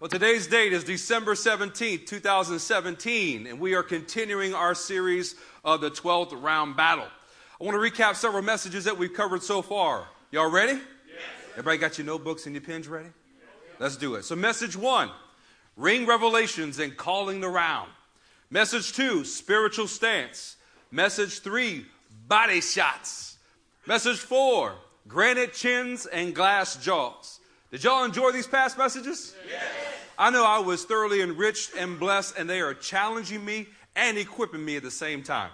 Well, today's date is December 17th, 2017, and we are continuing our series of the 12th round battle. I want to recap several messages that we've covered so far. Y'all ready? Yes. Everybody got your notebooks and your pens ready? Let's do it. So, message one ring revelations and calling the round. Message two, spiritual stance. Message three, body shots. Message four, granite chins and glass jaws. Did y'all enjoy these past messages? Yes. I know I was thoroughly enriched and blessed, and they are challenging me and equipping me at the same time.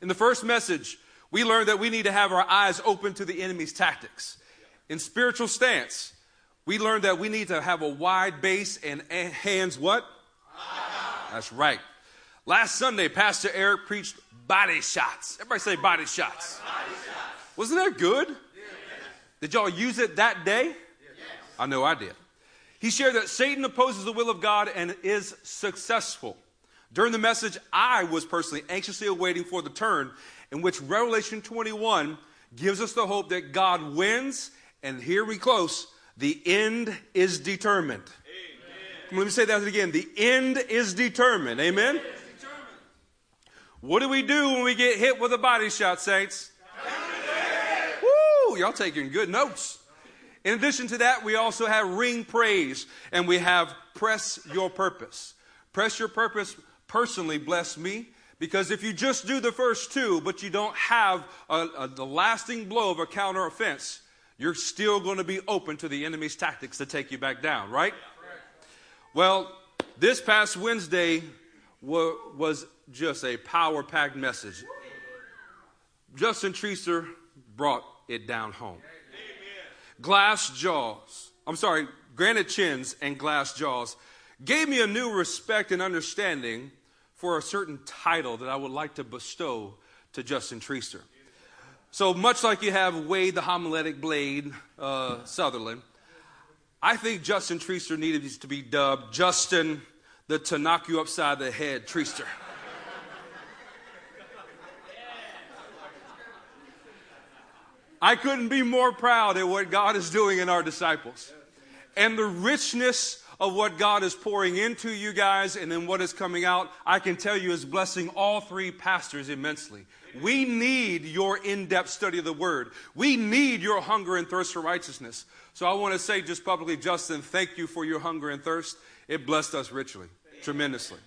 In the first message, we learned that we need to have our eyes open to the enemy's tactics. In spiritual stance, we learned that we need to have a wide base and hands what? That's right. Last Sunday, Pastor Eric preached body shots. Everybody say body shots. Body shots. Wasn't that good? Yes. Did y'all use it that day? I know I did. He shared that Satan opposes the will of God and is successful. During the message, I was personally anxiously awaiting for the turn in which Revelation 21 gives us the hope that God wins, and here we close, the end is determined. Amen. Let me say that again. The end is determined. Amen? Determined. What do we do when we get hit with a body shot, saints? Woo! Y'all taking good notes. In addition to that, we also have ring praise and we have press your purpose. Press your purpose personally bless me because if you just do the first two, but you don't have a, a, the lasting blow of a counter offense, you're still going to be open to the enemy's tactics to take you back down, right? Well, this past Wednesday was just a power packed message. Justin Treaster brought it down home. Glass jaws, I'm sorry, granite chins and glass jaws gave me a new respect and understanding for a certain title that I would like to bestow to Justin Treaster. So much like you have Wade the homiletic blade uh, Sutherland, I think Justin Treaster needed to be dubbed Justin the to knock you upside the head Treaster. I couldn't be more proud at what God is doing in our disciples and the richness of what God is pouring into you guys and then what is coming out, I can tell you is blessing all three pastors immensely. We need your in depth study of the word. We need your hunger and thirst for righteousness. So I want to say just publicly, Justin, thank you for your hunger and thirst. It blessed us richly, tremendously.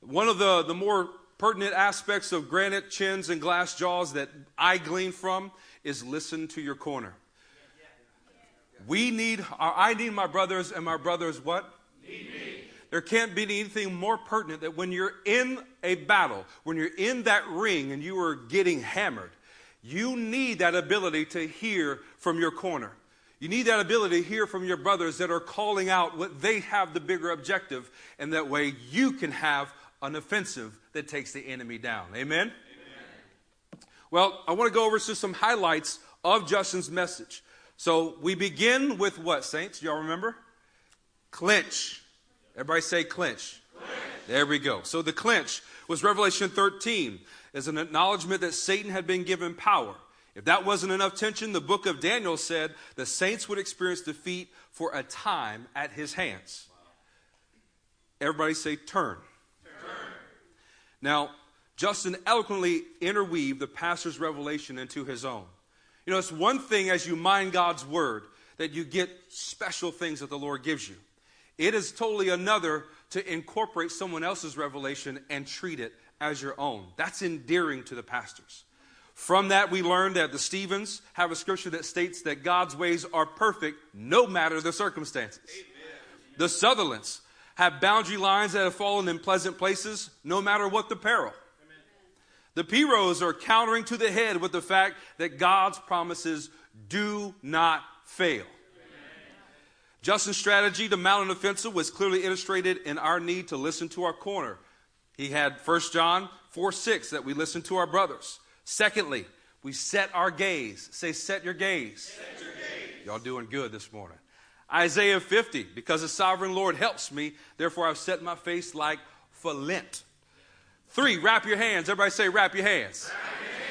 One of the, the more pertinent aspects of granite chins and glass jaws that I glean from is listen to your corner. We need, I need my brothers, and my brothers what? Need me. There can't be anything more pertinent that when you're in a battle, when you're in that ring and you are getting hammered, you need that ability to hear from your corner. You need that ability to hear from your brothers that are calling out what they have the bigger objective, and that way you can have an offensive that takes the enemy down. Amen? Amen. Well, I want to go over some highlights of Justin's message. So we begin with what, saints? Y'all remember? Clinch. Everybody say clinch. clinch. There we go. So the clinch was Revelation 13 as an acknowledgement that Satan had been given power. If that wasn't enough tension, the book of Daniel said the saints would experience defeat for a time at his hands. Everybody say turn. turn. Now, Justin eloquently interweaved the pastor's revelation into his own. You know, it's one thing as you mind God's word that you get special things that the Lord gives you. It is totally another to incorporate someone else's revelation and treat it as your own. That's endearing to the pastors. From that, we learned that the Stevens have a scripture that states that God's ways are perfect no matter the circumstances. Amen. The Sutherlands have boundary lines that have fallen in pleasant places no matter what the peril. The Piros are countering to the head with the fact that God's promises do not fail. Justin's strategy the mountain offensive was clearly illustrated in our need to listen to our corner. He had 1 John 4 6 that we listen to our brothers. Secondly, we set our gaze. Say, set your gaze. Set your gaze. Y'all doing good this morning. Isaiah 50, because the sovereign Lord helps me, therefore I've set my face like flint. Three, wrap your hands. Everybody say, wrap your hands. Wrap your hands.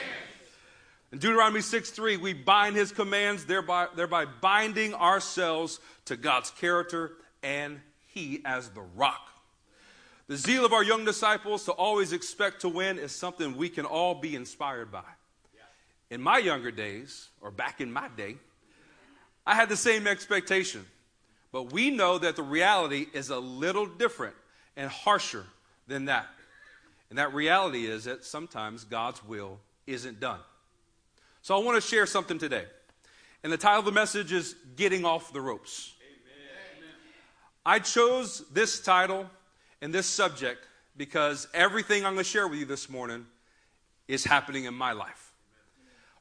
In Deuteronomy 6 3, we bind his commands, thereby, thereby binding ourselves to God's character and he as the rock. The zeal of our young disciples to always expect to win is something we can all be inspired by. In my younger days, or back in my day, I had the same expectation. But we know that the reality is a little different and harsher than that. And that reality is that sometimes God's will isn't done. So I want to share something today. And the title of the message is Getting Off the Ropes. Amen. I chose this title and this subject because everything I'm going to share with you this morning is happening in my life.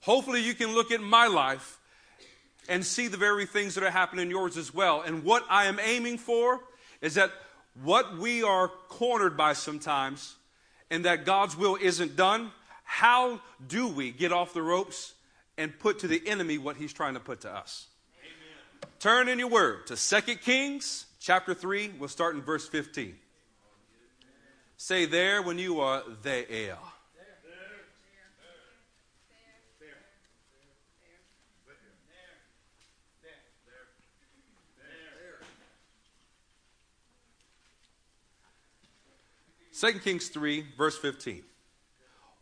Hopefully, you can look at my life and see the very things that are happening in yours as well. And what I am aiming for is that what we are cornered by sometimes and that God's will isn't done, how do we get off the ropes and put to the enemy what he's trying to put to us? Amen. Turn in your word to 2 Kings chapter 3. We'll start in verse 15. Say there when you are there. Second Kings 3, verse 15.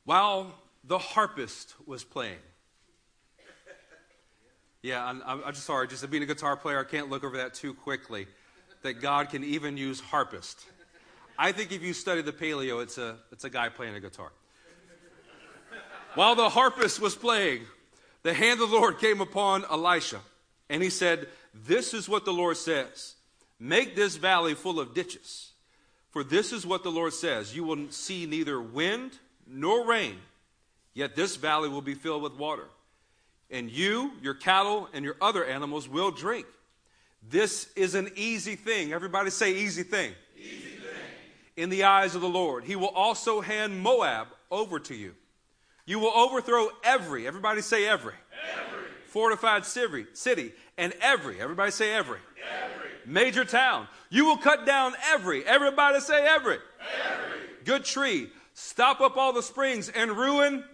While the harpist was playing. Yeah, I'm, I'm just sorry. Just being a guitar player, I can't look over that too quickly. That God can even use harpist. I think if you study the paleo, it's a, it's a guy playing a guitar. While the harpist was playing, the hand of the Lord came upon Elisha, and he said, This is what the Lord says Make this valley full of ditches for this is what the Lord says You will see neither wind nor rain, yet this valley will be filled with water. And you, your cattle, and your other animals will drink. This is an easy thing. Everybody say, easy thing. Easy thing. In the eyes of the Lord. He will also hand Moab over to you. You will overthrow every, everybody say every, every. fortified city, and every, everybody say every, every major town. You will cut down every, everybody say every, every. good tree, stop up all the springs, and ruin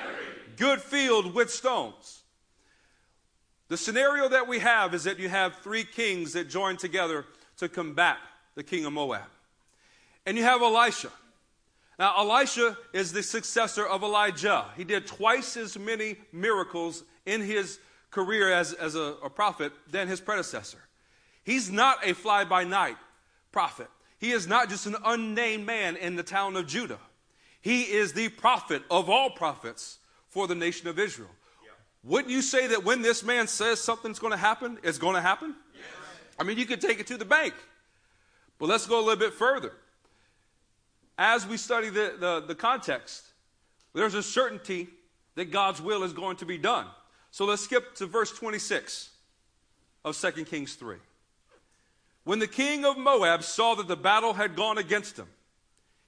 every good field with stones. The scenario that we have is that you have three kings that join together to combat the king of Moab. And you have Elisha. Now, Elisha is the successor of Elijah. He did twice as many miracles in his career as, as a, a prophet than his predecessor. He's not a fly by night prophet. He is not just an unnamed man in the town of Judah. He is the prophet of all prophets for the nation of Israel. Yeah. Wouldn't you say that when this man says something's going to happen, it's going to happen? Yes. I mean, you could take it to the bank. But let's go a little bit further. As we study the, the, the context, there's a certainty that God's will is going to be done. So let's skip to verse 26 of 2 Kings 3. When the king of Moab saw that the battle had gone against him,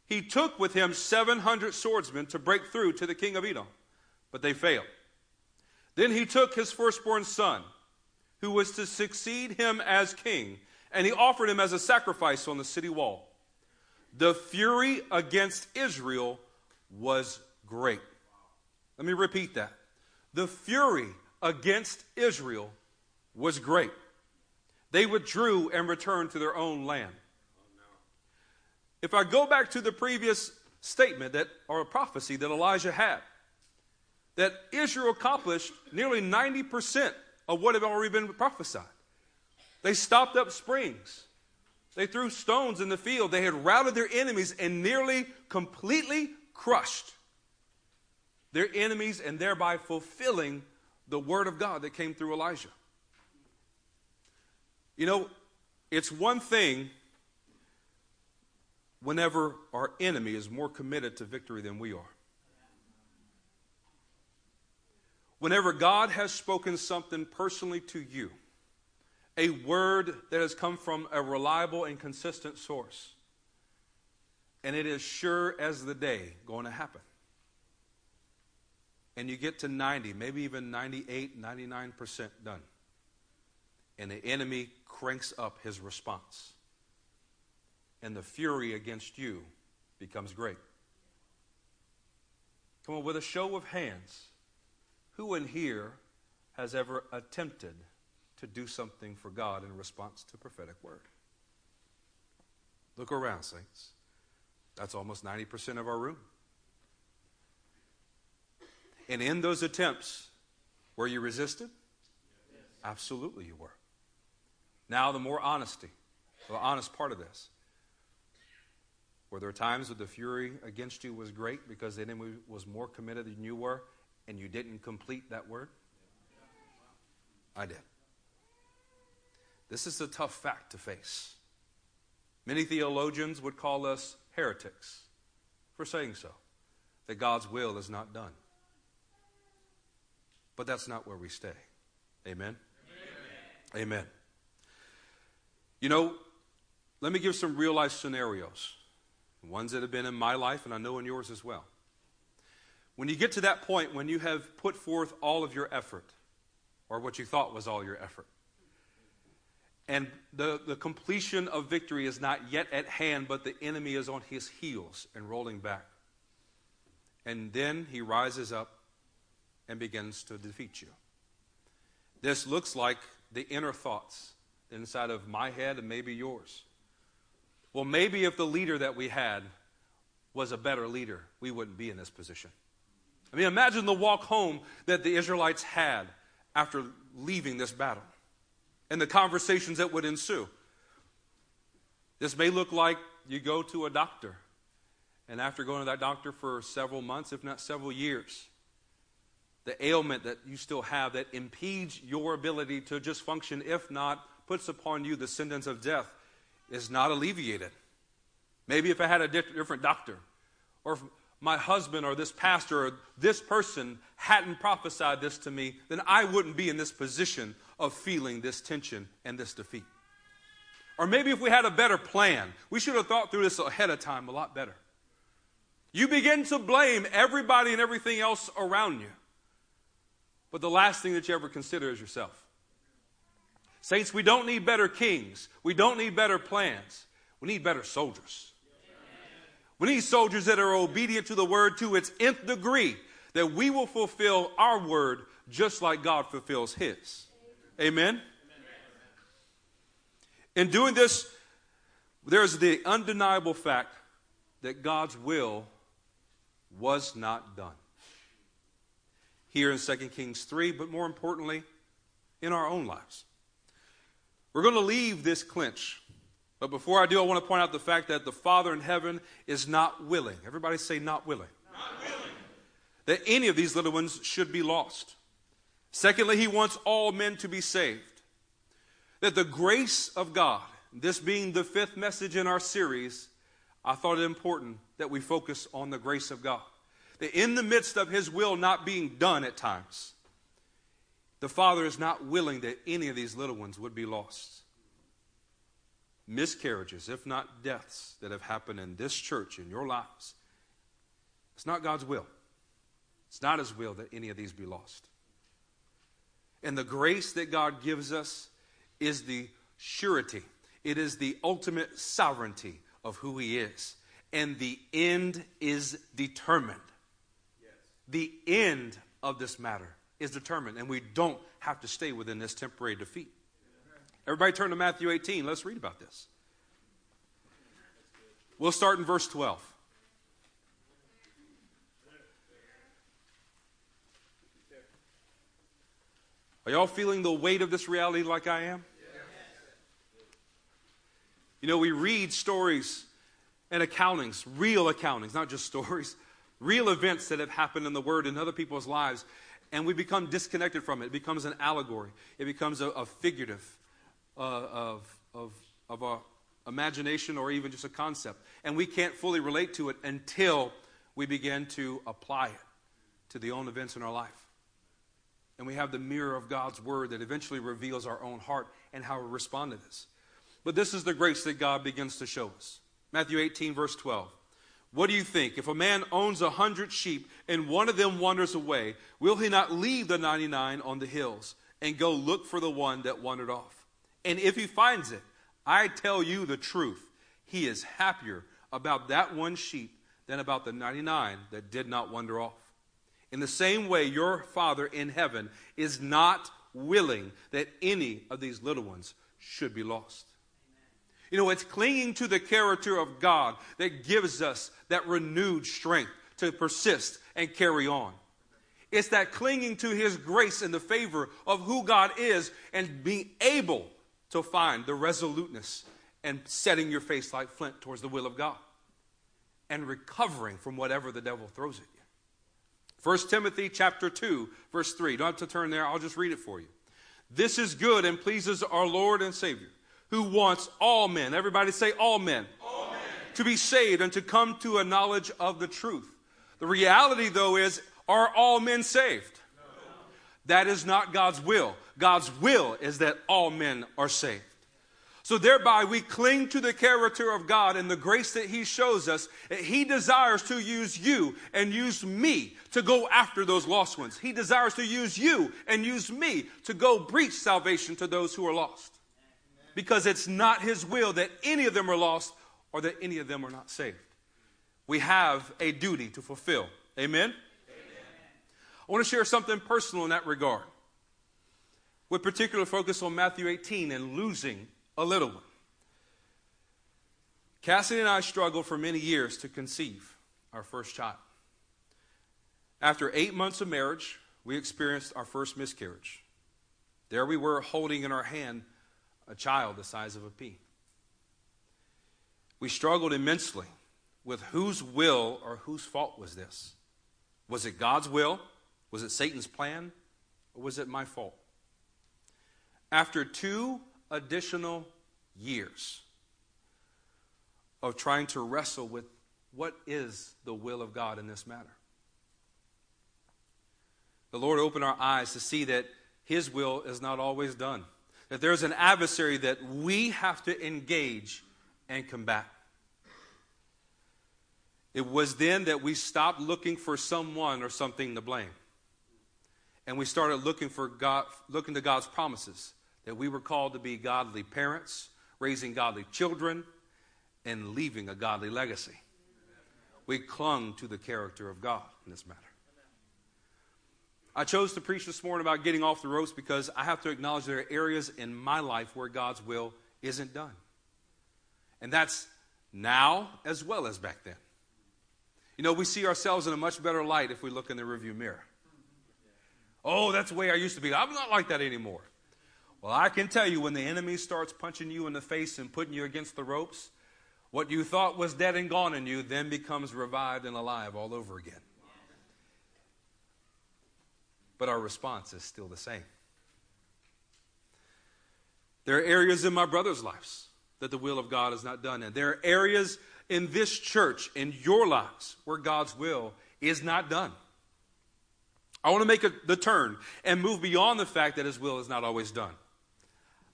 he took with him 700 swordsmen to break through to the king of Edom, but they failed. Then he took his firstborn son, who was to succeed him as king, and he offered him as a sacrifice on the city wall. The fury against Israel was great. Let me repeat that. The fury against Israel was great. They withdrew and returned to their own land. If I go back to the previous statement that or prophecy that Elijah had, that Israel accomplished nearly 90% of what had already been prophesied. They stopped up springs. They threw stones in the field. They had routed their enemies and nearly completely crushed their enemies and thereby fulfilling the word of God that came through Elijah. You know, it's one thing whenever our enemy is more committed to victory than we are. Whenever God has spoken something personally to you, a word that has come from a reliable and consistent source, and it is sure as the day going to happen. And you get to 90, maybe even 98, 99% done. And the enemy cranks up his response. And the fury against you becomes great. Come on, with a show of hands, Who in here has ever attempted to do something for God in response to prophetic word? Look around, saints. That's almost 90% of our room. And in those attempts, were you resisted? Yes. Absolutely, you were. Now, the more honesty, the honest part of this. Were there times that the fury against you was great because the enemy was more committed than you were and you didn't complete that word? I did. This is a tough fact to face. Many theologians would call us heretics for saying so, that God's will is not done. But that's not where we stay. Amen? Amen. Amen. You know, let me give some real life scenarios, ones that have been in my life and I know in yours as well. When you get to that point when you have put forth all of your effort, or what you thought was all your effort, and the, the completion of victory is not yet at hand, but the enemy is on his heels and rolling back. And then he rises up and begins to defeat you. This looks like the inner thoughts inside of my head and maybe yours. Well, maybe if the leader that we had was a better leader, we wouldn't be in this position. I mean, imagine the walk home that the Israelites had after leaving this battle and the conversations that would ensue. This may look like you go to a doctor, and after going to that doctor for several months, if not several years, the ailment that you still have that impedes your ability to just function, if not puts upon you the sentence of death, is not alleviated. Maybe if I had a different doctor, or if my husband or this pastor or this person hadn't prophesied this to me, then I wouldn't be in this position of feeling this tension and this defeat. Or maybe if we had a better plan, we should have thought through this ahead of time a lot better. You begin to blame everybody and everything else around you. But the last thing that you ever consider is yourself. Saints, we don't need better kings. We don't need better plans. We need better soldiers. We need soldiers that are obedient to the word to its nth degree, that we will fulfill our word just like God fulfills his. Amen? In doing this, there's the undeniable fact that God's will was not done. Here in 2 Kings 3, but more importantly, in our own lives. We're going to leave this clinch. But before I do, I want to point out the fact that the Father in heaven is not willing. Everybody say, not willing. Not willing. That any of these little ones should be lost. Secondly, he wants all men to be saved. That the grace of God, this being the fifth message in our series, I thought it important that we focus on the grace of God. That in the midst of his will not being done at times, the Father is not willing that any of these little ones would be lost. Miscarriages, if not deaths, that have happened in this church, in your lives, it's not God's will. It's not His will that any of these be lost. And the grace that God gives us is the surety, it is the ultimate sovereignty of who He is. And the end is determined. Yes. The end of this matter is determined, and we don't have to stay within this temporary defeat. Everybody turn to Matthew 18. Let's read about this. We'll start in verse 12. Are y'all feeling the weight of this reality like I am? You know, we read stories and accountings, real accountings, not just stories, real events that have happened in the Word in other people's lives, and we become disconnected from it. It becomes an allegory, it becomes a, a figurative uh, of, of, of our imagination or even just a concept. And we can't fully relate to it until we begin to apply it to the own events in our life and we have the mirror of God's word that eventually reveals our own heart and how we respond to this. But this is the grace that God begins to show us. Matthew 18, verse 12. What do you think? If a man owns a hundred sheep and one of them wanders away, will he not leave the 99 on the hills and go look for the one that wandered off? And if he finds it, I tell you the truth, he is happier about that one sheep than about the 99 that did not wander off. In the same way, your Father in heaven is not willing that any of these little ones should be lost. You know, it's clinging to the character of God that gives us that renewed strength to persist and carry on. It's that clinging to His grace and the favor of who God is and being able to find the resoluteness and setting your face like flint towards the will of God and recovering from whatever the devil throws at you. 1 Timothy chapter 2 verse 3. Don't have to turn there. I'll just read it for you. This is good and pleases our Lord and Savior, who wants all men, everybody say all men, all men, to be saved and to come to a knowledge of the truth. The reality though is are all men saved? No. That is not God's will. God's will is that all men are saved. So thereby we cling to the character of God and the grace that He shows us. He desires to use you and use me to go after those lost ones. He desires to use you and use me to go preach salvation to those who are lost. Because it's not His will that any of them are lost or that any of them are not saved. We have a duty to fulfill. Amen? Amen. I want to share something personal in that regard, with particular focus on Matthew 18 and losing a little one. Cassidy and I struggled for many years to conceive our first child. After eight months of marriage, we experienced our first miscarriage. There we were holding in our hand a child the size of a pea. We struggled immensely with whose will or whose fault was this? Was it God's will? Was it Satan's plan? Or was it my fault? After two additional years of trying to wrestle with what is the will of God in this matter. The Lord opened our eyes to see that His will is not always done, that there's an adversary that we have to engage and combat. It was then that we stopped looking for someone or something to blame. And we started looking for God, looking to God's promises that we were called to be godly parents, raising godly children, and leaving a godly legacy. We clung to the character of God in this matter. I chose to preach this morning about getting off the ropes because I have to acknowledge there are areas in my life where God's will isn't done. And that's now as well as back then. You know, we see ourselves in a much better light if we look in the rearview mirror. Oh, that's the way I used to be. I'm not like that anymore. Well, I can tell you when the enemy starts punching you in the face and putting you against the ropes, what you thought was dead and gone in you then becomes revived and alive all over again. But our response is still the same. There are areas in my brother's lives that the will of God is not done in. There are areas in this church, in your lives, where God's will is not done. I want to make a, the turn and move beyond the fact that His will is not always done.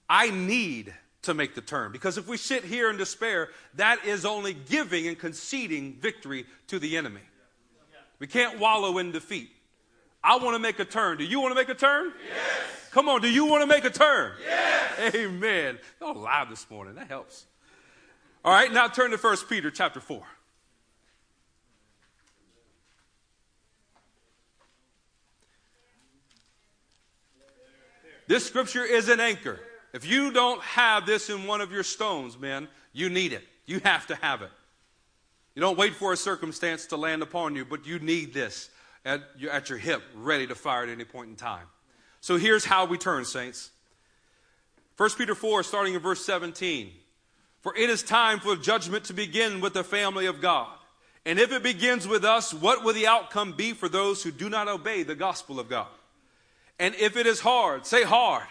I need to make the turn. Because if we sit here in despair, that is only giving and conceding victory to the enemy. We can't wallow in defeat. I want to make a turn. Do you want to make a turn? Yes. Come on, do you want to make a turn? Yes. Amen. Y'all loud this morning. That helps. All right, now turn to 1 Peter chapter 4. This scripture is an anchor. If you don't have this in one of your stones, man, you need it. You have to have it. You don't wait for a circumstance to land upon you, but you need this at, at your hip, ready to fire at any point in time. So here's how we turn, saints. 1 Peter 4, starting in verse 17. For it is time for judgment to begin with the family of God. And if it begins with us, what will the outcome be for those who do not obey the gospel of God? And if it is hard, say hard.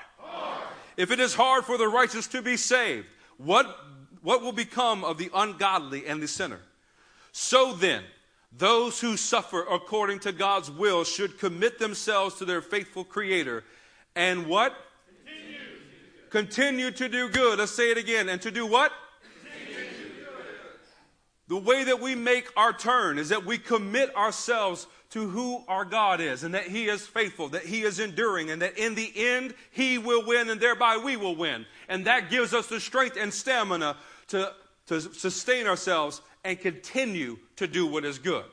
If it is hard for the righteous to be saved, what, what will become of the ungodly and the sinner? So then, those who suffer according to God's will should commit themselves to their faithful Creator and what? Continue, Continue to do good. Let's say it again. And to do what? The way that we make our turn is that we commit ourselves to who our God is and that He is faithful, that He is enduring, and that in the end He will win and thereby we will win. And that gives us the strength and stamina to, to sustain ourselves and continue to do what is good.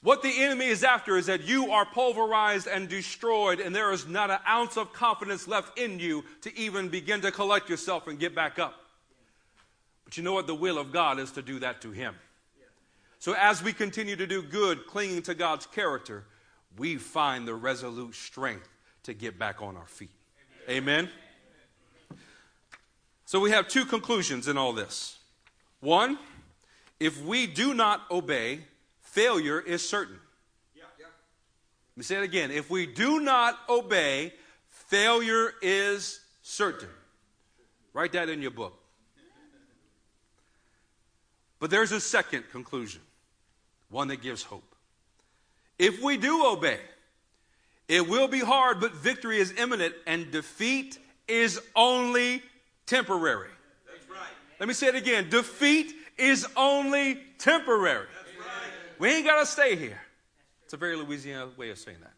What the enemy is after is that you are pulverized and destroyed, and there is not an ounce of confidence left in you to even begin to collect yourself and get back up. But you know what? The will of God is to do that to him. So as we continue to do good, clinging to God's character, we find the resolute strength to get back on our feet. Amen. So we have two conclusions in all this. One, if we do not obey, failure is certain. Yeah. Yeah. Let me say it again. If we do not obey, failure is certain. Write that in your book. But there's a second conclusion, one that gives hope. If we do obey, it will be hard, but victory is imminent, and defeat is only temporary. That's right. Let me say it again defeat is only temporary. We ain't got to stay here. It's a very Louisiana way of saying that.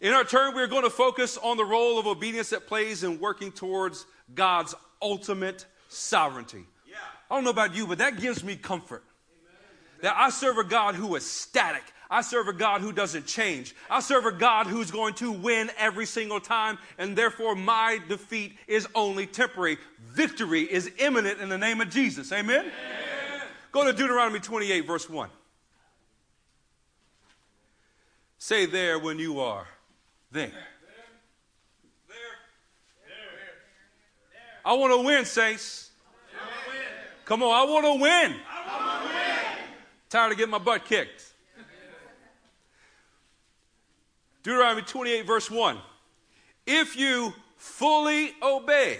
In our turn, we're going to focus on the role of obedience that plays in working towards God's ultimate sovereignty. Yeah. I don't know about you, but that gives me comfort. Amen. That I serve a God who is static. I serve a God who doesn't change. I serve a God who's going to win every single time, and therefore my defeat is only temporary. Victory is imminent in the name of Jesus. Amen? Amen. Go to Deuteronomy 28, verse 1. Say there when you are there. I want to win, saints. Come on, I want to win. I want to win. Tired of getting my butt kicked. Deuteronomy 28, verse 1. If you fully obey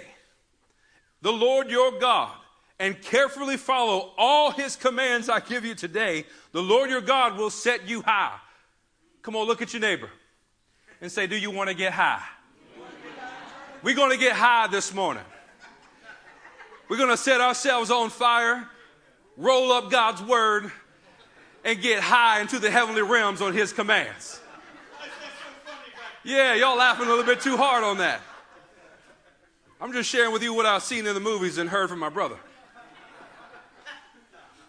the Lord your God and carefully follow all his commands I give you today, the Lord your God will set you high. Come on, look at your neighbor and say, Do you want to get high? We're going to get high this morning. We're going to set ourselves on fire, roll up God's word, and get high into the heavenly realms on his commands. Yeah, y'all laughing a little bit too hard on that. I'm just sharing with you what I've seen in the movies and heard from my brother.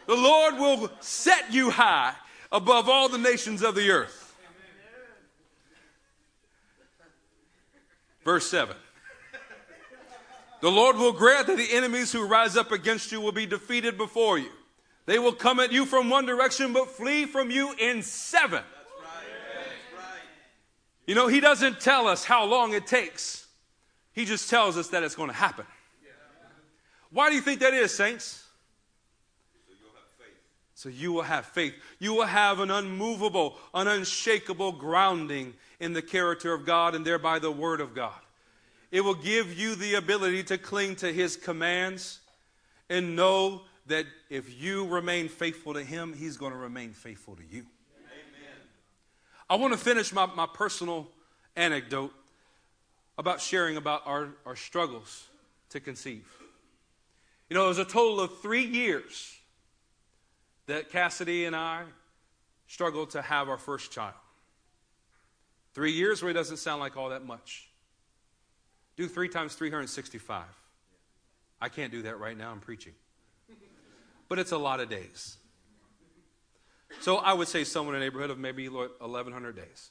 The Lord will set you high above all the nations of the earth. Verse 7. The Lord will grant that the enemies who rise up against you will be defeated before you. They will come at you from one direction, but flee from you in seven. You know, He doesn't tell us how long it takes, He just tells us that it's going to happen. Why do you think that is, saints? So you will have faith. You will have an unmovable, an unshakable grounding in the character of God and thereby the Word of God. It will give you the ability to cling to His commands and know that if you remain faithful to Him, He's going to remain faithful to you. I want to finish my, my personal anecdote about sharing about our, our struggles to conceive. You know, it was a total of three years that Cassidy and I struggled to have our first child. Three years really doesn't sound like all that much. Do three times 365. I can't do that right now, I'm preaching. But it's a lot of days. So I would say somewhere in the neighborhood of maybe 1,100 days.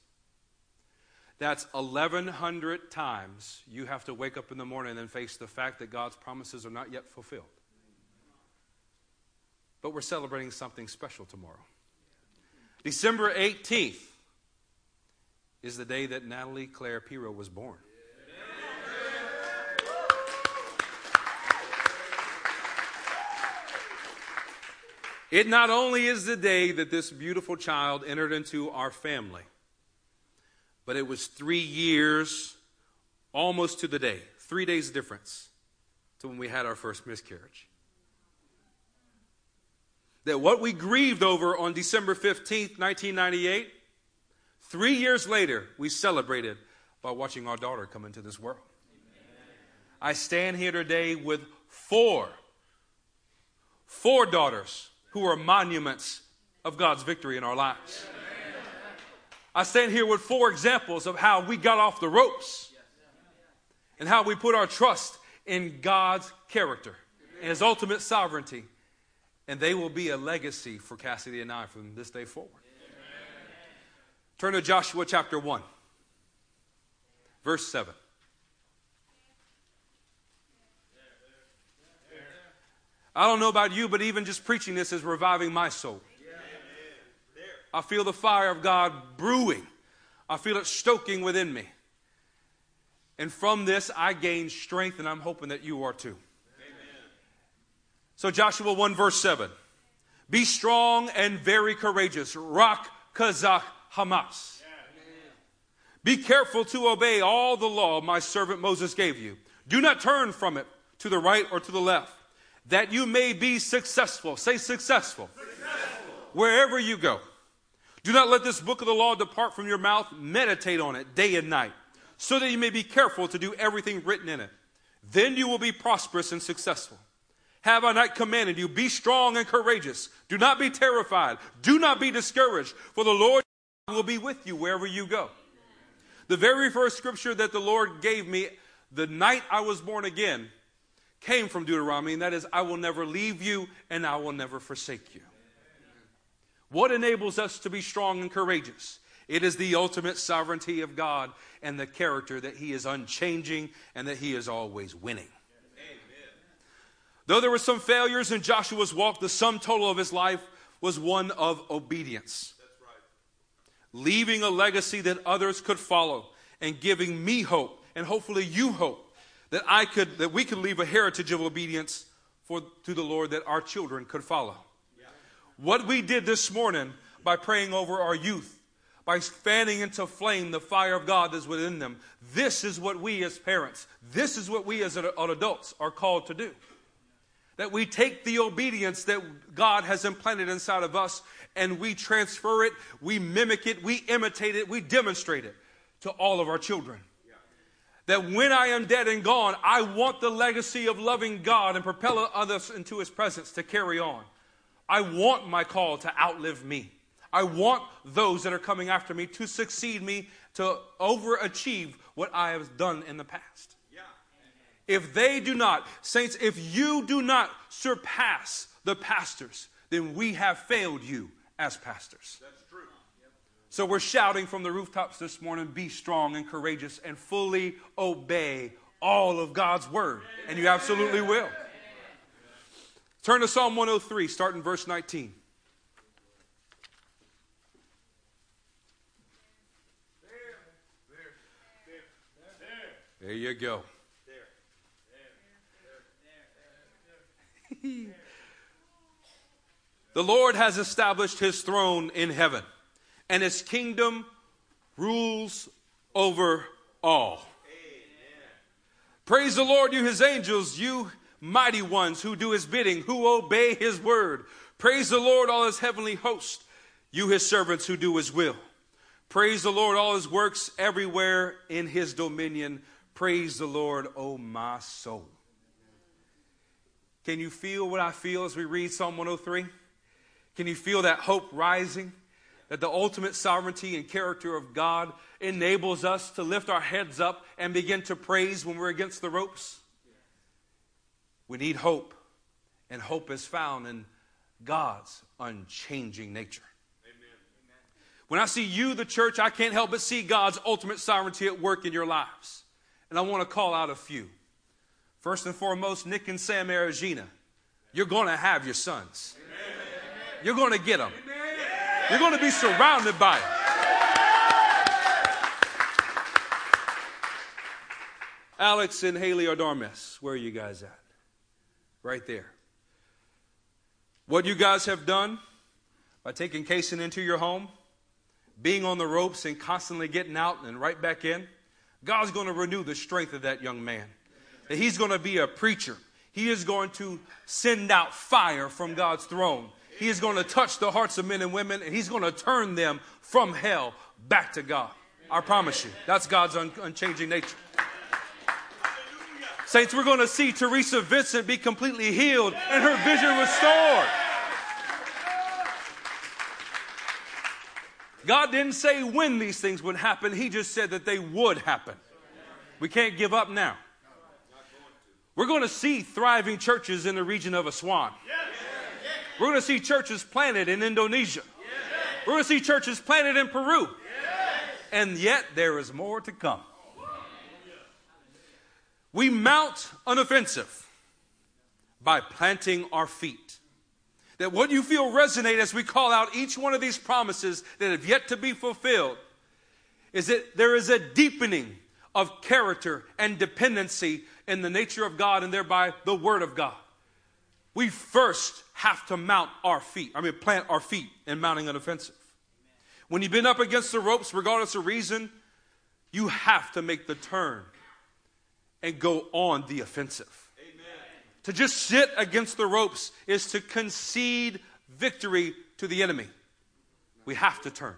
That's 1,100 times you have to wake up in the morning and face the fact that God's promises are not yet fulfilled. But we're celebrating something special tomorrow. December 18th is the day that Natalie Claire Piro was born. It not only is the day that this beautiful child entered into our family, but it was three years, almost to the day, three days difference to when we had our first miscarriage that what we grieved over on December 15th, 1998, three years later, we celebrated by watching our daughter come into this world. I stand here today with four, four daughters who are monuments of God's victory in our lives. I stand here with four examples of how we got off the ropes and how we put our trust in God's character and His ultimate sovereignty And they will be a legacy for Cassidy and I from this day forward. Turn to Joshua chapter 1, verse 7. I don't know about you, but even just preaching this is reviving my soul. I feel the fire of God brewing. I feel it stoking within me. And from this, I gain strength, and I'm hoping that you are too. Amen. So, Joshua 1, verse 7 Be strong and very courageous. Rak chazak ve'ematz. Be careful to obey all the law my servant Moses gave you. Do not turn from it to the right or to the left, that you may be successful. Say successful. successful. Wherever you go. Do not let this book of the law depart from your mouth. Meditate on it day and night, so that you may be careful to do everything written in it. Then you will be prosperous and successful. Have I not commanded you? Be strong and courageous. Do not be terrified. Do not be discouraged, for the Lord will be with you wherever you go. The very first scripture that the Lord gave me the night I was born again came from Deuteronomy, and that is, I will never leave you and I will never forsake you. What enables us to be strong and courageous? It is the ultimate sovereignty of God and the character that He is unchanging and that He is always winning. Amen. Though there were some failures in Joshua's walk, the sum total of his life was one of obedience. Leaving a legacy that others could follow and giving me hope and hopefully you hope that I could that we could leave a heritage of obedience for to the Lord that our children could follow. What we did this morning by praying over our youth, by fanning into flame the fire of God that's within them, this is what we as parents, this is what we as adults are called to do. That we take the obedience that God has implanted inside of us and we transfer it, we mimic it, we imitate it, we demonstrate it to all of our children that when I am dead and gone, I want the legacy of loving God and propel others into His presence to carry on. I want my call to outlive me. I want those that are coming after me to succeed me, to overachieve what I have done in the past. Yeah. If they do not, saints, if you do not surpass the pastors, then we have failed you as pastors. That's. So we're shouting from the rooftops this morning be strong and courageous and fully obey all of God's word. And you absolutely will. Turn to Psalm 103, starting verse 19. There you go. the Lord has established his throne in heaven, and his kingdom rules over all. Amen. Praise the Lord, you his angels, you mighty ones who do his bidding, who obey his word. Praise the Lord, all his heavenly host, you his servants who do his will. Praise the Lord, all his works everywhere in his dominion. Praise the Lord, O my soul. Can you feel what I feel as we read Psalm 103? Can you feel that hope rising? That the ultimate sovereignty and character of God enables us to lift our heads up and begin to praise when we're against the ropes? We need hope, and hope is found in God's unchanging nature. Amen. When I see you, the church, I can't help but see God's ultimate sovereignty at work in your lives. And I want to call out a few. First and foremost, Nick and Sam Aragina. You're going to have your sons. Amen. You're going to get them. You're going to be surrounded by them. Alex and Haley Ardarmes, where are you guys at? right there. What you guys have done by taking Kason into your home, being on the ropes and constantly getting out and right back in, God's going to renew the strength of that young man. That he's going to be a preacher. He is going to send out fire from God's throne. He is going to touch the hearts of men and women, and he's going to turn them from hell back to God. I promise you. That's God's un- unchanging nature. Saints, we're going to see Teresa Vincent be completely healed and her vision restored. God didn't say when these things would happen, He just said that they would happen. We can't give up now. We're going to see thriving churches in the region of Aswan. We're going to see churches planted in Indonesia. We're going to see churches planted in Peru. And yet there is more to come. We mount an offensive by planting our feet. That what you feel resonate as we call out each one of these promises that have yet to be fulfilled is that there is a deepening of character and dependency in the nature of God and thereby the Word of God. We first have to mount our feet, I mean, plant our feet in mounting an offensive. When you've been up against the ropes, regardless of reason, you have to make the turn and go on the offensive. Amen. To just sit against the ropes is to concede victory to the enemy. We have to turn.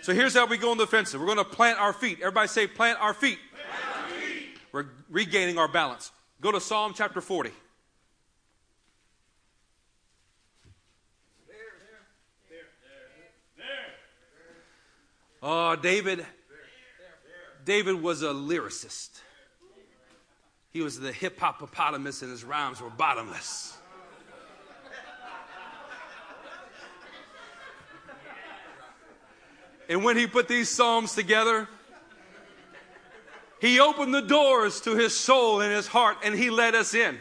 So here's how we go on the offensive. We're going to plant our feet. Everybody say, plant our feet. Plant our feet. We're regaining our balance. Go to Psalm chapter 40. Oh, David. David was a lyricist. He was the hip hoppopotamus, and his rhymes were bottomless. And when he put these psalms together, he opened the doors to his soul and his heart, and he let us in.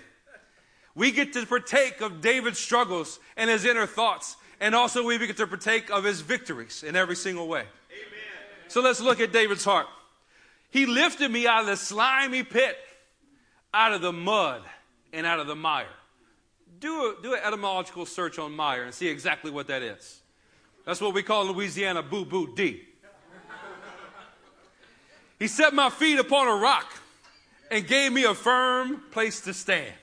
We get to partake of David's struggles and his inner thoughts, and also we get to partake of his victories in every single way. So let's look at David's heart. He lifted me out of the slimy pit, out of the mud, and out of the mire. Do, a, do an etymological search on mire and see exactly what that is. That's what we call Louisiana boo boo D. He set my feet upon a rock and gave me a firm place to stand.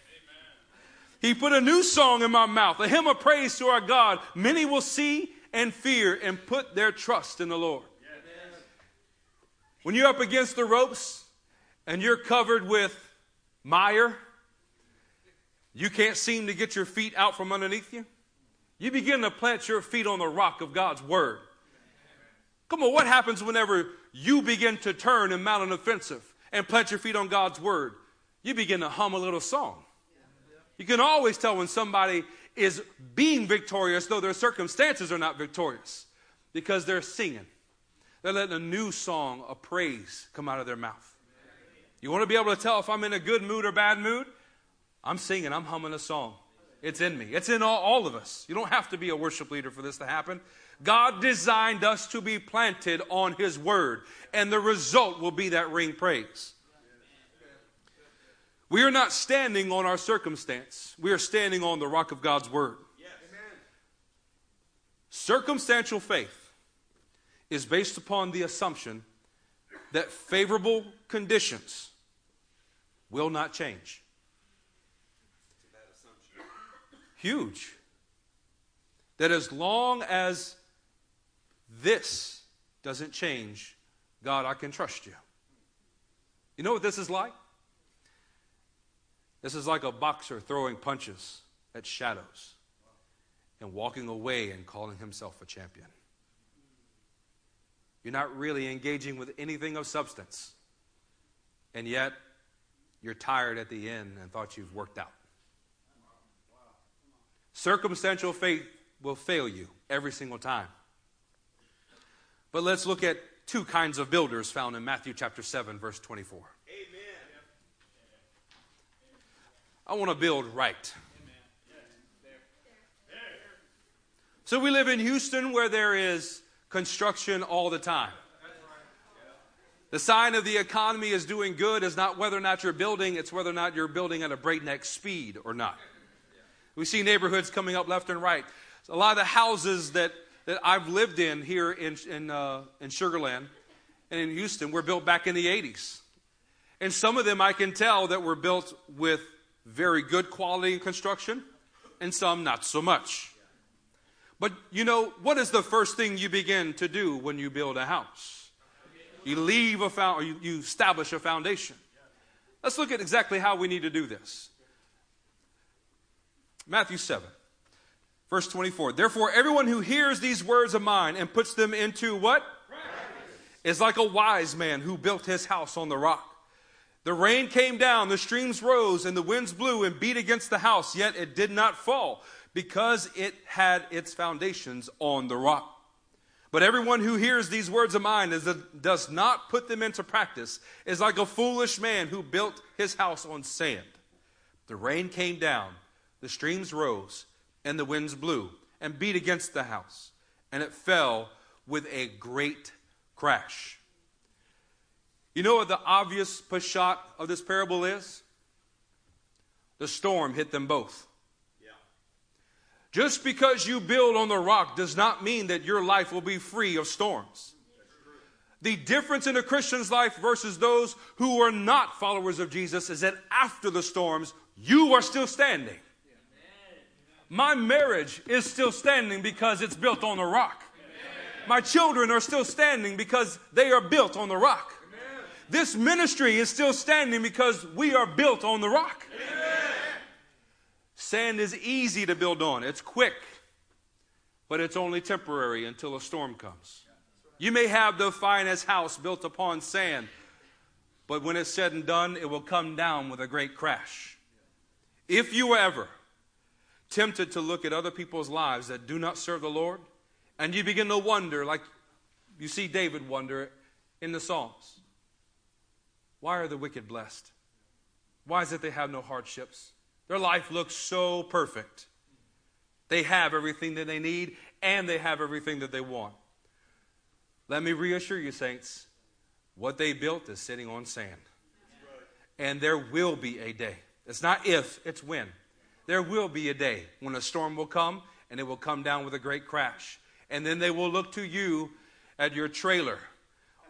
He put a new song in my mouth, a hymn of praise to our God. Many will see and fear and put their trust in the Lord. When you're up against the ropes and you're covered with mire, you can't seem to get your feet out from underneath you. You begin to plant your feet on the rock of God's word. Come on, what happens whenever you begin to turn and mount an offensive and plant your feet on God's word? You begin to hum a little song. You can always tell when somebody is being victorious, though their circumstances are not victorious, because they're singing. They're letting a new song of praise come out of their mouth. You want to be able to tell if I'm in a good mood or bad mood? I'm singing, I'm humming a song. It's in me, it's in all, all of us. You don't have to be a worship leader for this to happen. God designed us to be planted on His Word, and the result will be that ring praise. We are not standing on our circumstance, we are standing on the rock of God's Word. Circumstantial faith is based upon the assumption that favorable conditions will not change. Huge. That as long as this doesn't change, God, I can trust you. You know what this is like? This is like a boxer throwing punches at shadows and walking away and calling himself a champion. You're not really engaging with anything of substance. And yet, you're tired at the end and thought you've worked out. Circumstantial faith will fail you every single time. But let's look at two kinds of builders found in Matthew chapter 7, verse 24. Amen. I want to build right. So we live in Houston where there is construction all the time. The sign of the economy is doing good is not whether or not you're building, it's whether or not you're building at a breakneck speed or not. We see neighborhoods coming up left and right. A lot of the houses that, that I've lived in here in, in, uh, in Sugar Land and in Houston were built back in the 80s. And some of them I can tell that were built with very good quality in construction, and some not so much. But you know, what is the first thing you begin to do when you build a house? You leave a found, you, you establish a foundation. Let's look at exactly how we need to do this. Matthew 7, verse 24. Therefore, everyone who hears these words of mine and puts them into what? Is like a wise man who built his house on the rock. The rain came down, the streams rose, and the winds blew and beat against the house, yet it did not fall because it had its foundations on the rock. But everyone who hears these words of mine and does not put them into practice is like a foolish man who built his house on sand. The rain came down, the streams rose, and the winds blew and beat against the house, and it fell with a great crash. You know what the obvious shot of this parable is? The storm hit them both. Just because you build on the rock does not mean that your life will be free of storms. The difference in a Christian's life versus those who are not followers of Jesus is that after the storms, you are still standing. My marriage is still standing because it's built on the rock. My children are still standing because they are built on the rock. This ministry is still standing because we are built on the rock. Sand is easy to build on, it's quick, but it's only temporary until a storm comes. You may have the finest house built upon sand, but when it's said and done, it will come down with a great crash. If you were ever tempted to look at other people's lives that do not serve the Lord, and you begin to wonder, like you see David wonder in the Psalms, why are the wicked blessed? Why is it they have no hardships? Their life looks so perfect. They have everything that they need and they have everything that they want. Let me reassure you, saints, what they built is sitting on sand. And there will be a day. It's not if, it's when. There will be a day when a storm will come and it will come down with a great crash. And then they will look to you at your trailer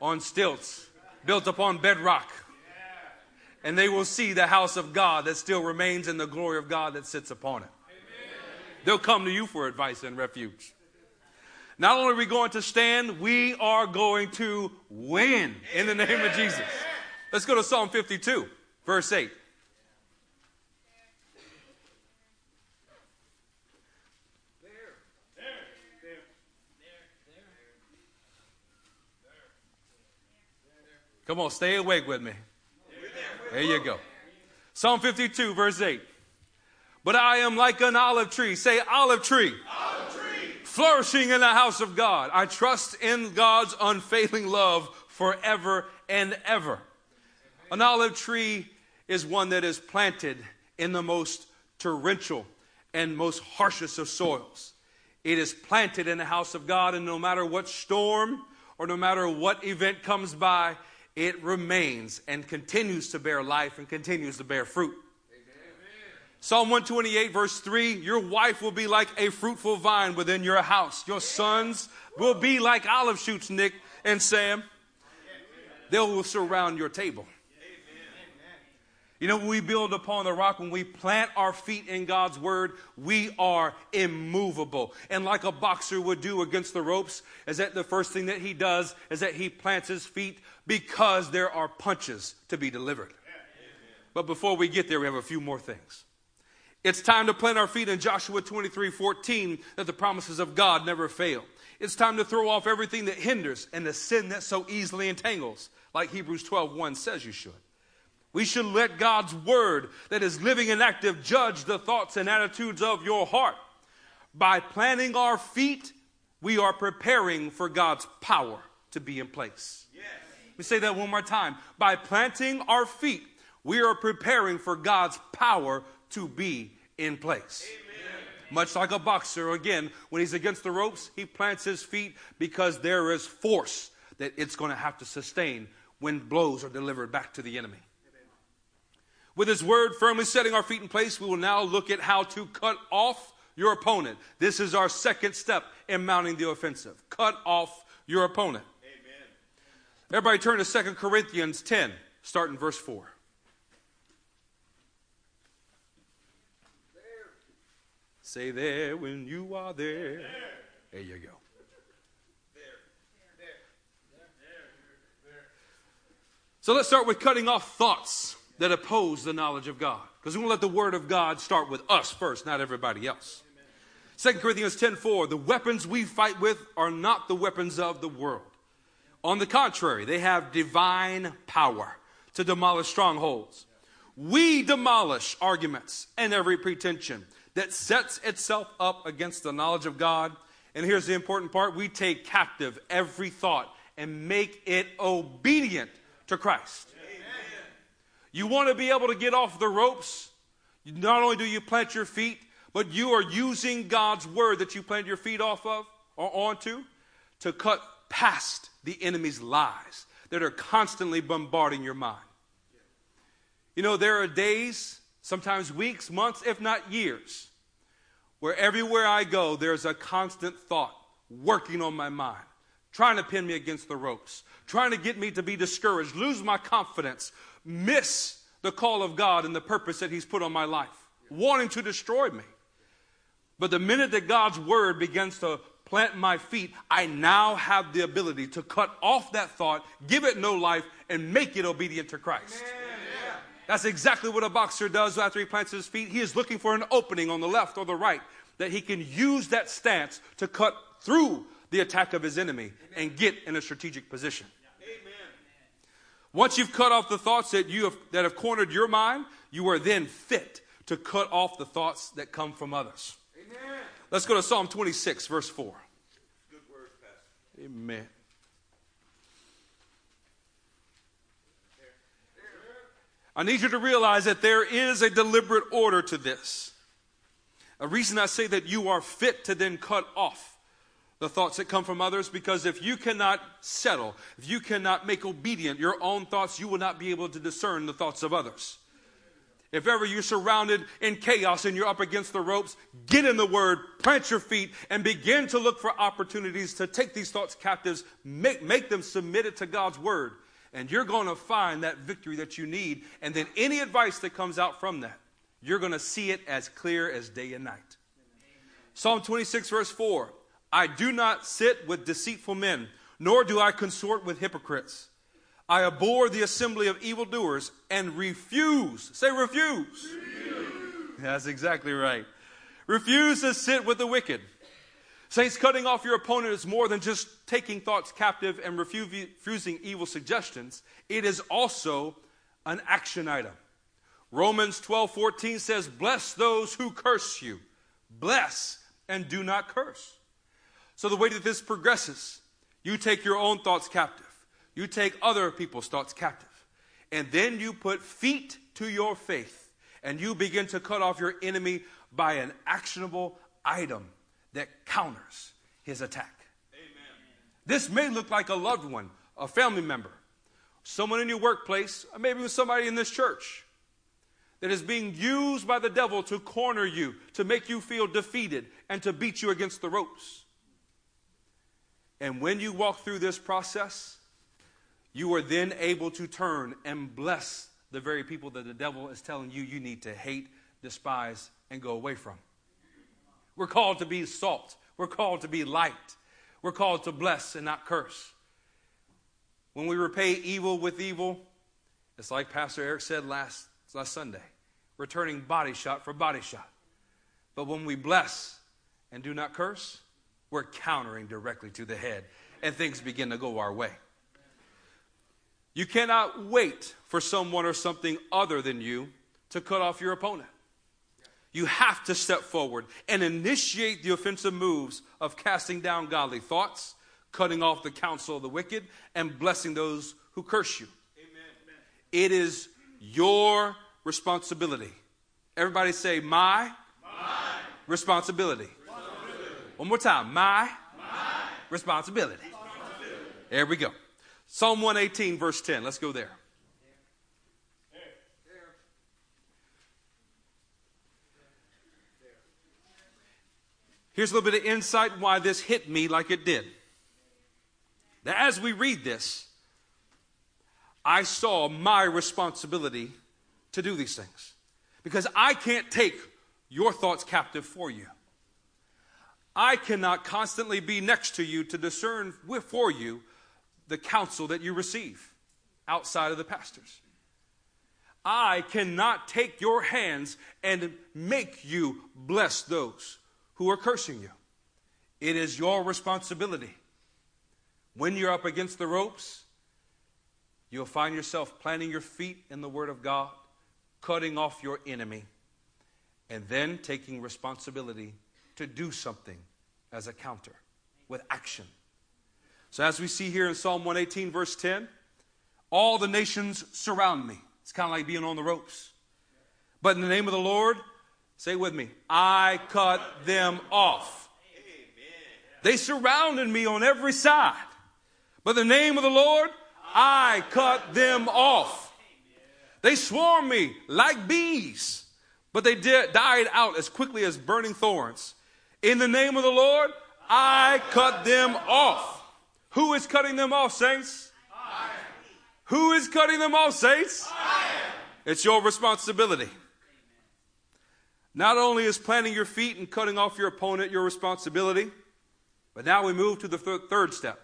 on stilts, built upon bedrock and they will see the house of God that still remains in the glory of God that sits upon it. Amen. They'll come to you for advice and refuge. Not only are we going to stand, we are going to win in the name of Jesus. Let's go to Psalm 52, verse 8. Come on, stay awake with me. There you go. Psalm 52, verse 8. But I am like an olive tree. Say, olive tree. Olive tree. Flourishing in the house of God. I trust in God's unfailing love forever and ever. An olive tree is one that is planted in the most torrential and most harshest of soils. It is planted in the house of God, and no matter what storm or no matter what event comes by, it remains and continues to bear life and continues to bear fruit. Psalm 128, verse 3 Your wife will be like a fruitful vine within your house. Your sons will be like olive shoots, Nick and Sam. They will surround your table. You know, when we build upon the rock, when we plant our feet in God's word, we are immovable. And like a boxer would do against the ropes, is that the first thing that he does is that he plants his feet because there are punches to be delivered. But before we get there, we have a few more things. It's time to plant our feet in Joshua 23 14 that the promises of God never fail. It's time to throw off everything that hinders and the sin that so easily entangles, like Hebrews 12 1 says you should. We should let God's word that is living and active judge the thoughts and attitudes of your heart. By planting our feet, we are preparing for God's power to be in place. Yes. Let me say that one more time. By planting our feet, we are preparing for God's power to be in place. Amen. Much like a boxer, again, when he's against the ropes, he plants his feet because there is force that it's going to have to sustain when blows are delivered back to the enemy. With His Word firmly setting our feet in place, we will now look at how to cut off your opponent. This is our second step in mounting the offensive. Cut off your opponent. Amen. Everybody turn to 2 Corinthians 10, starting verse 4. There. Say there when you are there. There, there you go. So let's start with cutting off thoughts that oppose the knowledge of God. Because we want to let the word of God start with us first, not everybody else. Second 2 Corinthians 10:4, the weapons we fight with are not the weapons of the world. On the contrary, they have divine power to demolish strongholds. We demolish arguments and every pretension that sets itself up against the knowledge of God. And here's the important part we take captive every thought and make it obedient to Christ. You want to be able to get off the ropes? Not only do you plant your feet, but you are using God's word that you plant your feet off of or onto to cut past the enemy's lies that are constantly bombarding your mind. You know, there are days, sometimes weeks, months, if not years, where everywhere I go, there's a constant thought working on my mind, trying to pin me against the ropes, trying to get me to be discouraged, lose my confidence, miss the call of God and the purpose that He's put on my life, wanting to destroy me. But the minute that God's word begins to plant my feet, I now have the ability to cut off that thought, give it no life, and make it obedient to Christ. That's exactly what a boxer does after he plants his feet. He is looking for an opening on the left or the right that he can use that stance to cut through the attack of his enemy and get in a strategic position. Amen. Once you've cut off the thoughts that, you have, that have cornered your mind, you are then fit to cut off the thoughts that come from others. Amen. Let's go to Psalm 26, verse 4. Good word, Pastor. Amen. I need you to realize that there is a deliberate order to this. A reason I say that you are fit to then cut off the thoughts that come from others because if you cannot settle, if you cannot make obedient your own thoughts, you will not be able to discern the thoughts of others. If ever you're surrounded in chaos and you're up against the ropes, get in the Word, plant your feet, and begin to look for opportunities to take these thoughts captives, make, make them submitted to God's Word. And you're going to find that victory that you need. And then any advice that comes out from that, you're going to see it as clear as day and night. Psalm 26, verse 4 I do not sit with deceitful men, nor do I consort with hypocrites. I abhor the assembly of evildoers and refuse. Say, refuse. refuse. That's exactly right. Refuse to sit with the wicked. Saints, cutting off your opponent is more than just taking thoughts captive and refusing evil suggestions, it is also an action item. Romans 12 14 says, Bless those who curse you. Bless and do not curse. So, the way that this progresses, you take your own thoughts captive. You take other people's thoughts captive. And then you put feet to your faith and you begin to cut off your enemy by an actionable item that counters his attack. Amen. This may look like a loved one, a family member, someone in your workplace, or maybe somebody in this church that is being used by the devil to corner you, to make you feel defeated, and to beat you against the ropes. And when you walk through this process, you are then able to turn and bless the very people that the devil is telling you you need to hate, despise, and go away from. We're called to be salt. We're called to be light. We're called to bless and not curse. When we repay evil with evil, it's like Pastor Eric said last, last Sunday returning body shot for body shot. But when we bless and do not curse, we're countering directly to the head, and things begin to go our way. You cannot wait for someone or something other than you to cut off your opponent. You have to step forward and initiate the offensive moves of casting down godly thoughts, cutting off the counsel of the wicked, and blessing those who curse you. Amen. It is your responsibility. Everybody say, My, my. Responsibility. One more time. My, my. Responsibility. responsibility. There we go. Psalm 118, verse 10. Let's go there. Here's a little bit of insight why this hit me like it did. Now, as we read this, I saw my responsibility to do these things because I can't take your thoughts captive for you. I cannot constantly be next to you to discern for you the counsel that you receive outside of the pastors. I cannot take your hands and make you bless those who are cursing you. It is your responsibility. When you're up against the ropes, you'll find yourself planting your feet in the Word of God, cutting off your enemy, and then taking responsibility to do something as a counter with action. So, as we see here in Psalm 118, verse 10, all the nations surround me. It's kind of like being on the ropes. But in the name of the Lord, say with me, I cut them off. They surrounded me on every side. But the name of the Lord, I cut them off. They swarmed me like bees, but they did, died out as quickly as burning thorns. In the name of the Lord, I cut them off. Who is cutting them off, saints? Who is cutting them off, saints? It's your responsibility. Not only is planting your feet and cutting off your opponent your responsibility, but now we move to the th- third step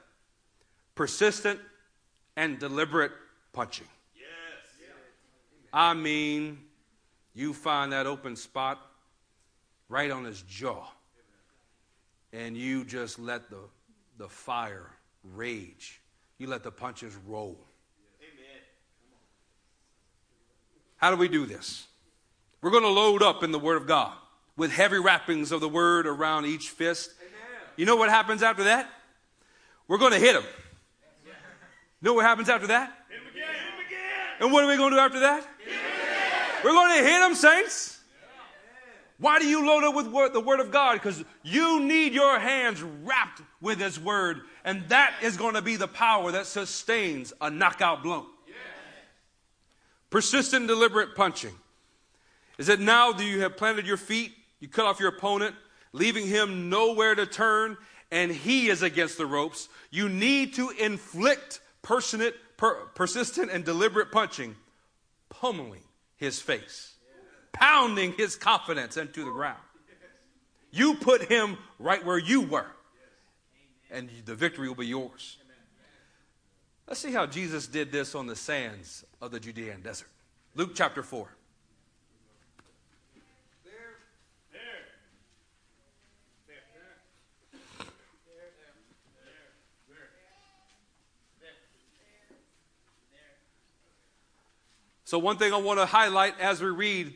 persistent and deliberate punching. Yes. I mean, you find that open spot right on his jaw, and you just let the, the fire rage. You let the punches roll. How do we do this? We're going to load up in the Word of God with heavy wrappings of the Word around each fist. You know what happens after that? We're going to hit them. You know what happens after that? And what are we going to do after that? We're going to hit them, saints. Why do you load up with word, the Word of God? Because you need your hands wrapped with His Word, and that is going to be the power that sustains a knockout blow. Persistent, deliberate punching. Is it now that you have planted your feet, you cut off your opponent, leaving him nowhere to turn, and he is against the ropes? You need to inflict per, persistent and deliberate punching, pummeling his face, pounding his confidence into the ground. You put him right where you were, and the victory will be yours. Let's see how Jesus did this on the sands of the Judean desert. Luke chapter 4. So, one thing I want to highlight as we read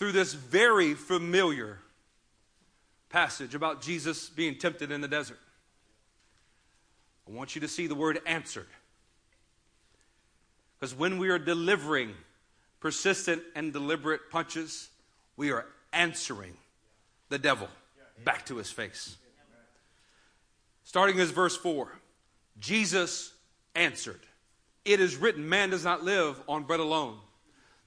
through this very familiar passage about Jesus being tempted in the desert, I want you to see the word answered. Because when we are delivering persistent and deliberate punches, we are answering the devil back to his face. Starting as verse 4 Jesus answered, It is written, man does not live on bread alone.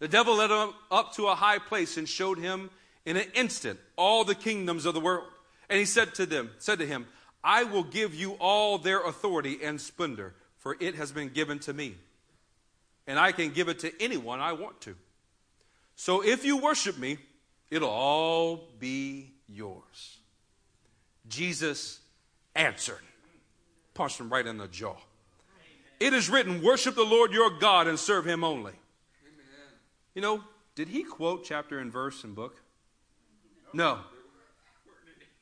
The devil led him up to a high place and showed him in an instant all the kingdoms of the world. And he said to them, said to him, I will give you all their authority and splendor, for it has been given to me and I can give it to anyone I want to. So if you worship me, it'll all be yours. Jesus answered, punched him right in the jaw. It is written, Worship the Lord your God and serve him only. Amen. You know, did he quote chapter and verse and book? No.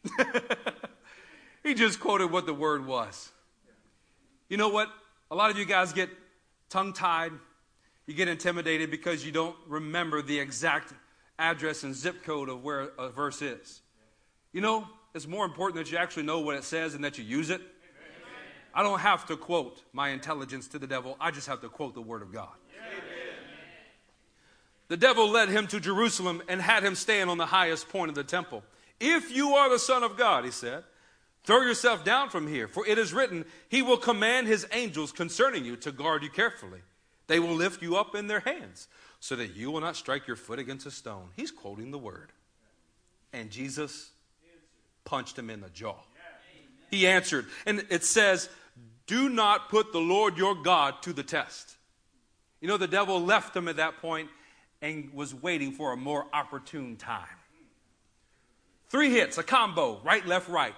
he just quoted what the word was. You know what? A lot of you guys get tongue tied you get intimidated because you don't remember the exact address and zip code of where a verse is. You know, it's more important that you actually know what it says and that you use it. I don't have to quote my intelligence to the devil, I just have to quote the Word of God. The devil led him to Jerusalem and had him stand on the highest point of the temple. If you are the Son of God, he said, throw yourself down from here, for it is written, He will command His angels concerning you to guard you carefully. They will lift you up in their hands so that you will not strike your foot against a stone. He's quoting the word. And Jesus punched him in the jaw. He answered. And it says, Do not put the Lord your God to the test. You know, the devil left him at that point and was waiting for a more opportune time. Three hits, a combo, right, left, right.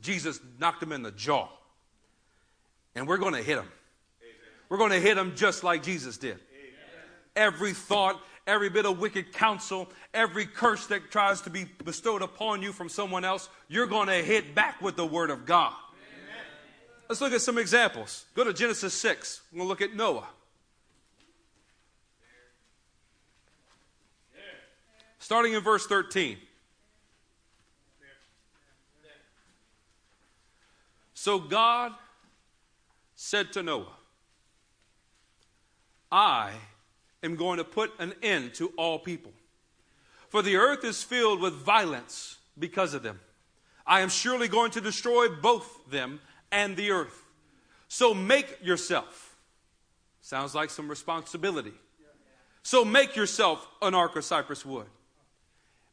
Jesus knocked him in the jaw. And we're going to hit him. We're going to hit him just like Jesus did. Every thought, every bit of wicked counsel, every curse that tries to be bestowed upon you from someone else, you're going to hit back with the Word of God. Let's look at some examples. Go to Genesis 6. We're going to look at Noah. Starting in verse 13. So God said to Noah, I am going to put an end to all people, for the earth is filled with violence because of them. I am surely going to destroy both them and the earth. So make yourself. Sounds like some responsibility. So make yourself an ark of cypress wood.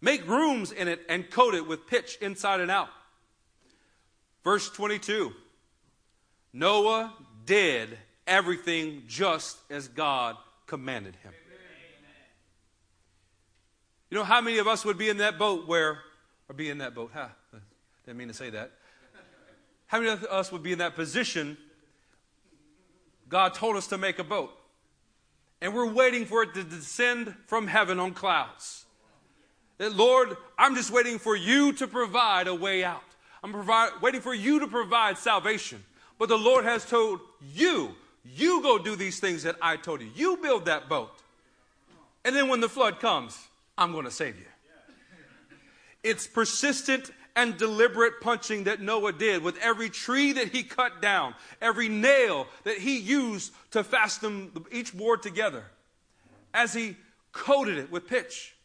Make rooms in it and coat it with pitch inside and out. Verse 22 Noah did everything just as God commanded him. You know how many of us would be in that boat where, or be in that boat? Huh? Didn't mean to say that. How many of us would be in that position? God told us to make a boat, and we're waiting for it to descend from heaven on clouds. That, Lord, I'm just waiting for you to provide a way out. I'm provide, waiting for you to provide salvation. But the Lord has told you, you go do these things that I told you. You build that boat. And then when the flood comes, I'm going to save you. It's persistent and deliberate punching that Noah did with every tree that he cut down, every nail that he used to fasten each board together. As he coated it with pitch,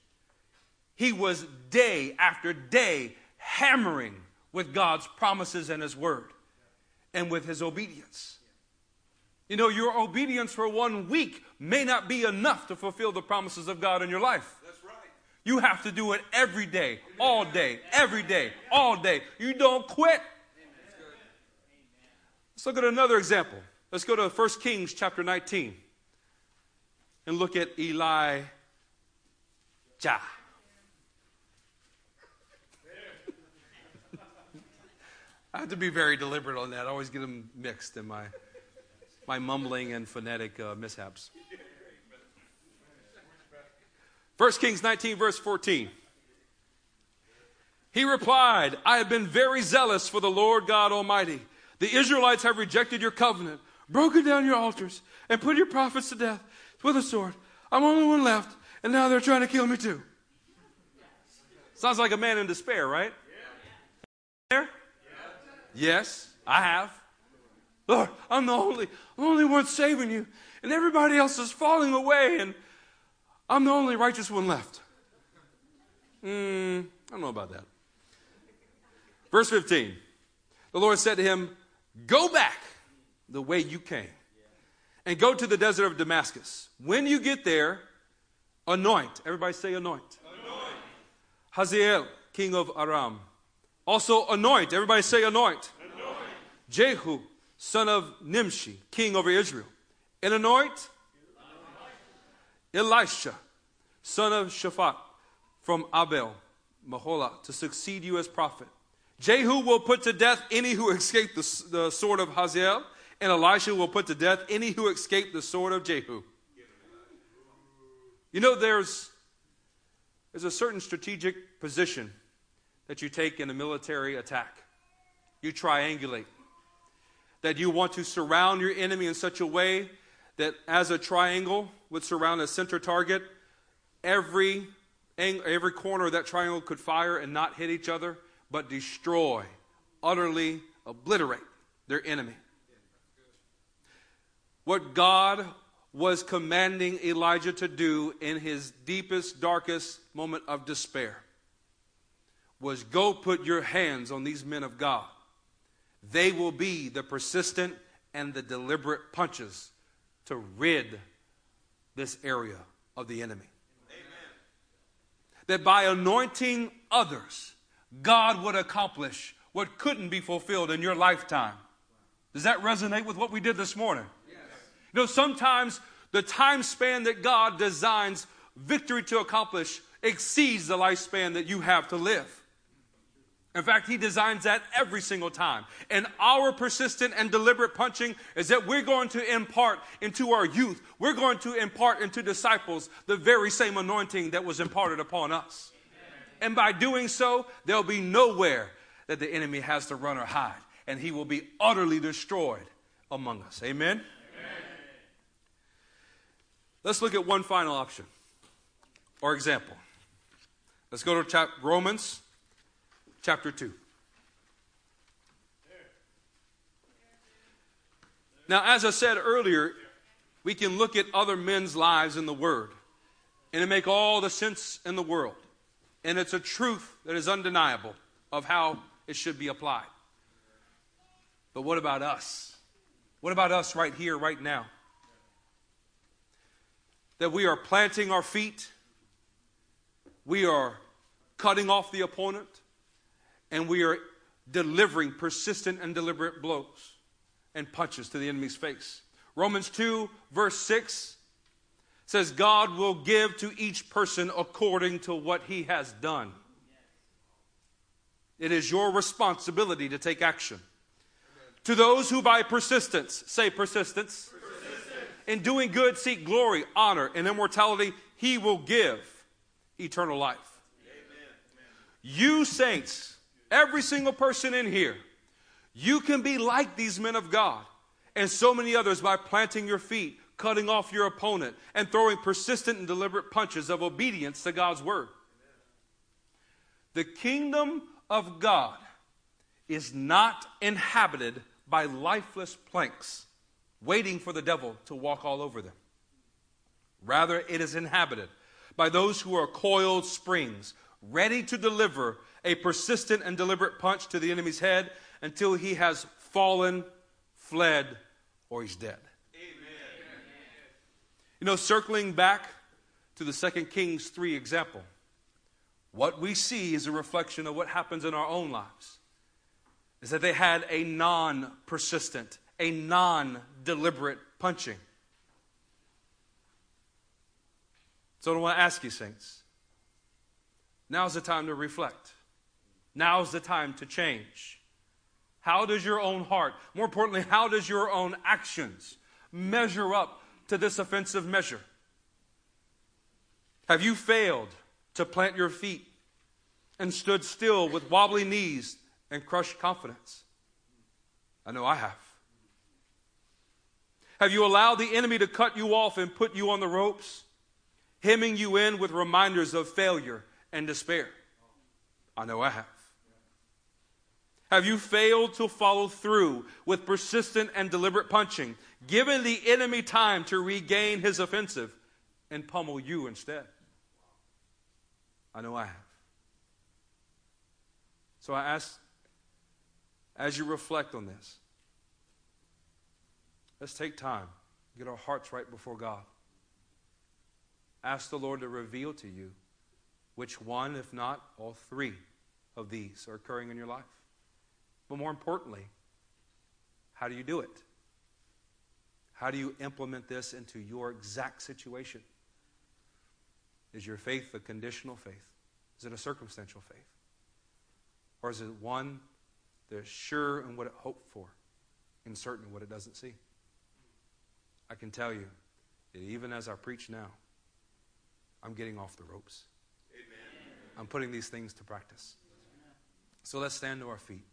he was day after day hammering with God's promises and his word and with his obedience. You know, your obedience for one week may not be enough to fulfill the promises of God in your life. That's right. You have to do it every day, all day, every day, all day. You don't quit. Let's look at another example. Let's go to 1 Kings chapter 19 and look at Elijah. I have to be very deliberate on that. I always get them mixed in my, my mumbling and phonetic uh, mishaps. 1 Kings 19, verse 14. He replied, I have been very zealous for the Lord God Almighty. The Israelites have rejected your covenant, broken down your altars, and put your prophets to death with a sword. I'm only one left, and now they're trying to kill me too. Sounds like a man in despair, right? There? Yes, I have. Lord, I'm the only, I'm the only one saving you, and everybody else is falling away, and I'm the only righteous one left. Hmm, I don't know about that. Verse 15 The Lord said to him, Go back the way you came and go to the desert of Damascus. When you get there, anoint. Everybody say anoint. anoint. Hazael, king of Aram. Also anoint. Everybody say anoint. anoint. Jehu, son of Nimshi, king over Israel. And anoint Elisha, son of Shaphat, from Abel, Meholah, to succeed you as prophet. Jehu will put to death any who escape the, the sword of Hazael, and Elisha will put to death any who escape the sword of Jehu. You know, there's, there's a certain strategic position that you take in a military attack. You triangulate. That you want to surround your enemy in such a way that as a triangle would surround a center target, every, every corner of that triangle could fire and not hit each other, but destroy, utterly obliterate their enemy. What God was commanding Elijah to do in his deepest, darkest moment of despair was go put your hands on these men of God. They will be the persistent and the deliberate punches to rid this area of the enemy. Amen. That by anointing others, God would accomplish what couldn't be fulfilled in your lifetime. Does that resonate with what we did this morning? Yes. You know, sometimes the time span that God designs victory to accomplish exceeds the lifespan that you have to live. In fact, he designs that every single time. And our persistent and deliberate punching is that we're going to impart into our youth, we're going to impart into disciples the very same anointing that was imparted upon us. And by doing so, there'll be nowhere that the enemy has to run or hide, and he will be utterly destroyed among us. Amen? Amen. Let's look at one final option or example. Let's go to Romans chapter 2. Now, as I said earlier, we can look at other men's lives in the Word and it make all the sense in the world. And it's a truth that is undeniable of how it should be applied. But what about us? What about us right here, right now? That we are planting our feet, we are cutting off the opponent, and we are delivering persistent and deliberate blows and punches to the enemy's face. Romans 2, verse 6 says, God will give to each person according to what he has done. It is your responsibility to take action. To those who by persistence, say persistence, persistence, in doing good seek glory, honor, and immortality, he will give eternal life. Amen. You saints, every single person in here, you can be like these men of God and so many others by planting your feet, cutting off your opponent, and throwing persistent and deliberate punches of obedience to God's word. The kingdom of God is not inhabited by lifeless planks waiting for the devil to walk all over them. Rather, it is inhabited by those who are coiled springs, ready to deliver a persistent and deliberate punch to the enemy's head until he has fallen, fled, or he's dead. Amen. You know, circling back to the Second Kings 3 example, what we see is a reflection of what happens in our own lives is that they had a non persistent, a non deliberate punching. So I want to ask you, saints. Now's the time to reflect. Now's the time to change. How does your own heart, more importantly, how does your own actions measure up to this offensive measure? Have you failed to plant your feet and stood still with wobbly knees and crushed confidence? I know I have. Have you allowed the enemy to cut you off and put you on the ropes, hemming you in with reminders of failure and despair? I know I have. Have you failed to follow through with persistent and deliberate punching, giving the enemy time to regain his offensive and pummel you instead? I know I have. So I ask as you reflect on this, let's take time, get our hearts right before God. Ask the Lord to reveal to you which one, if not all three, of these are occurring in your life. But more importantly, how do you do it? How do you implement this into your exact situation? Is your faith a conditional faith? Is it a circumstantial faith? Or is it one they're sure in what it hoped for and certain in what it doesn't see. I can tell you that even as I preach now, I'm getting off the ropes. Amen. I'm putting these things to practice. So let's stand to our feet.